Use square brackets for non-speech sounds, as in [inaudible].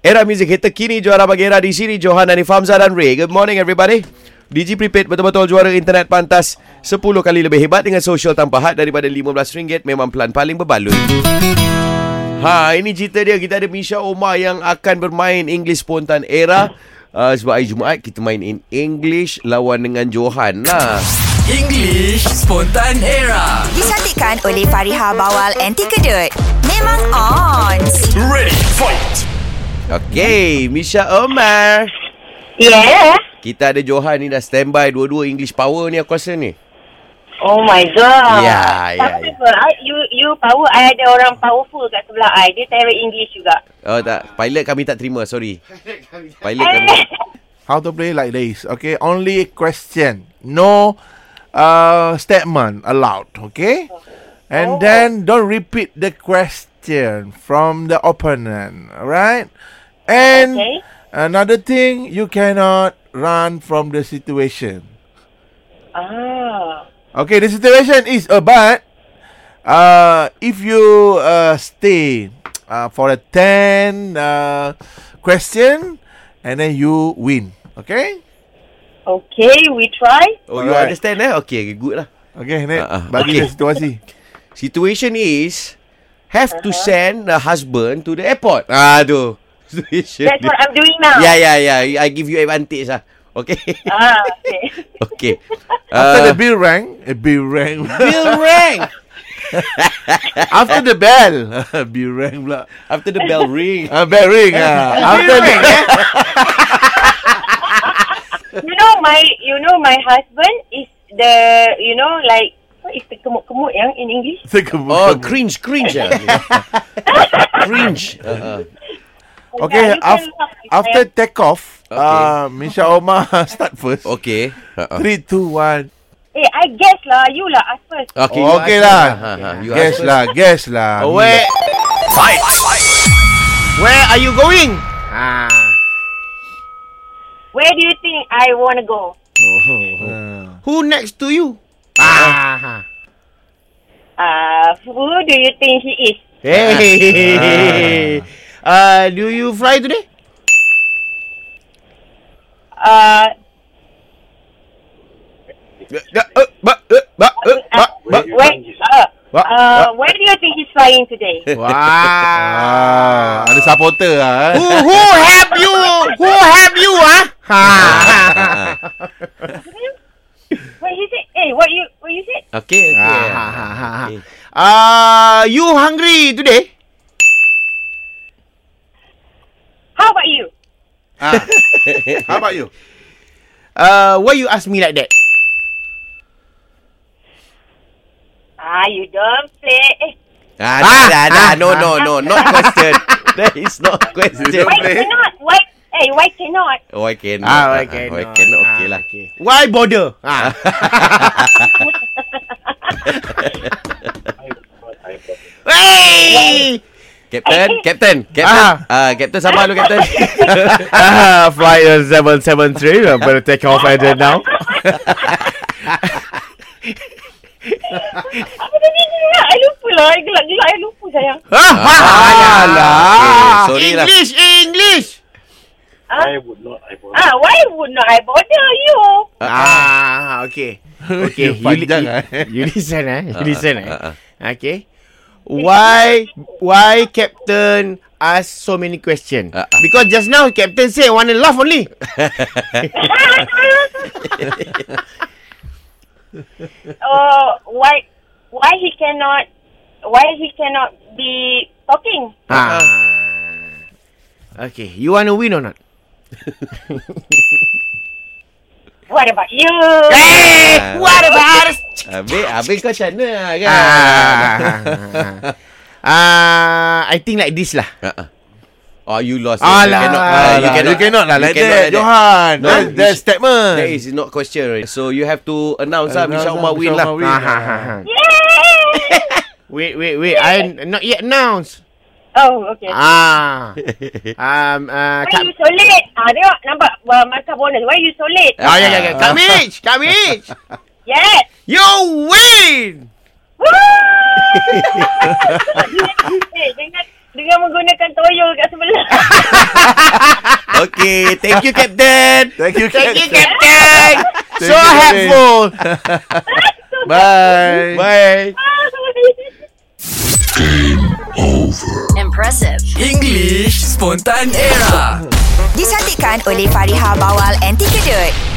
Era Music hit terkini juara bagi era di sini Johan Hanif Hamzah dan Ray. Good morning everybody. Digi Prepaid betul-betul juara internet pantas 10 kali lebih hebat dengan social tanpa had daripada RM15 memang pelan paling berbaloi. Ha, ini cerita dia. Kita ada Misha Omar yang akan bermain English spontan era. Uh, sebab hari Jumaat kita main in English lawan dengan Johan lah. English Spontan Era Dicantikkan oleh Fariha Bawal Anti Kedut. Memang on. Ready Fight Okay, Misha Omar. Yeah. Kita ada Johan ni dah standby dua-dua English power ni aku rasa ni. Oh my god. Ya, ya, Tapi ya. you you power, I ada orang powerful kat sebelah I. Dia terror English juga. Oh tak, pilot kami tak terima, sorry. Pilot kami. [laughs] How to play like this? Okay, only question, no uh, statement allowed. Okay, and then don't repeat the question from the opponent. Alright, and Okay. another thing, you cannot run from the situation. Ah. Okay, the situation is about uh, if you uh, stay uh, for a 10 uh, question and then you win. Okay? Okay, we try. Oh, you Alright. understand eh? Okay, good lah. Okay, Nek, Ah, ah, bagi okay. situasi. Situation is have to send the husband to the airport. Ah, tu. Situation. That's what I'm doing now. Yeah, yeah, yeah. I give you advantage lah. Okay. Ah, okay. [laughs] okay. After the Uh, bill rang, a bill rang. bill rang. [laughs] After the bell, [laughs] bill rang pula. After the bell ring. Uh, bell ring. Uh. After the, you know my you know my husband is the you know like what is the kemut-kemut yang in English? Oh, cringe, cringe ah. cringe. Uh, uh. Okay, Yeah, af- after I- take off, Okay. uh, Misha Omar [laughs] start first. Okay. Uh, uh. Three, two, one. Eh, I guess lah. You lah ask first. Okay, Okay, you okay ask lah. Ha, ha, you Guess lah, guess lah. Oh, where, Fight where are you going? Where do you think I want to go? Uh, Who next to you? Uh, who do you think he is? Hey. Uh, do you fly today? Uh, Uh, uh, uh, uh, where, uh, uh, do you think he's flying today? [laughs] Wow. ah, ada supporter lah. who, Eh. who have you? Who have you? Ah? Ha. [laughs] What he said? Hey, what you what you said? okay, okay. Ah, okay. Uh, you hungry today? How about you? Ah. [laughs] How about you? Uh, why you ask me like that? Ah, you don't play. Eh, Ah, dah, dah, dah. No, no, no. Not [laughs] question. That is not question. why cannot? Why? Hey, why cannot? Why cannot? Ah, why Ah, cannot? Why cannot? Okay Ah, lah. okay. Why bother? Ah. [laughs] hey! Captain, Captain, Captain. Ah. Ah, Captain sabar lu Captain. [laughs] ah, flight uh, 773. I'm going to take off either now. Apa tadi ni lah? [laughs] I lupa lah. I gelak-gelak. I lupa sayang. ah, alah. Okay, sorry lah. English, English. Ah, ah, why would not I bother you? Ah, okay. [laughs] Okay, you, li- eh. you listen eh. You listen eh. ah, Okay. Why why captain ask so many questions? Ah, ah. Because just now captain say want to laugh only. [laughs] Oh, why? Why he cannot? Why he cannot be talking? Ah. Okay, you want to win or not? [laughs] What about you? Hey, Ah. what about us? Habis, [laughs] habis kau macam mana lah kan? Ah. Ah, I think like this lah. Ah, ah. Oh, you lost. Alah, you cannot, ah, you cannot, you cannot lah you like cannot that, like Johan. No, that, sh- statement. That is not question. already. So you have to announce lah. Announce Misha lah, Umar win lah. Win. Ah, ah, ah, ah. Yay! [laughs] Wait, wait, wait. I not yet announced. oh, okay. Ah. um, uh, Why you so late? Ah, tengok nampak uh, markah bonus. Why you so late? Oh, yeah, yeah. Kak Mitch, Kak Mitch. [laughs] Yes. You win. Woo! eh, dengan dengan menggunakan toyo kat sebelah. [laughs] Okay, thank you, Captain. Thank you, Thank you, Captain. Thank so you, Captain. helpful. [laughs] Bye. Bye. Impressive. English Spontan Era. Dicantikkan oleh Fariha Bawal Anti Kedut.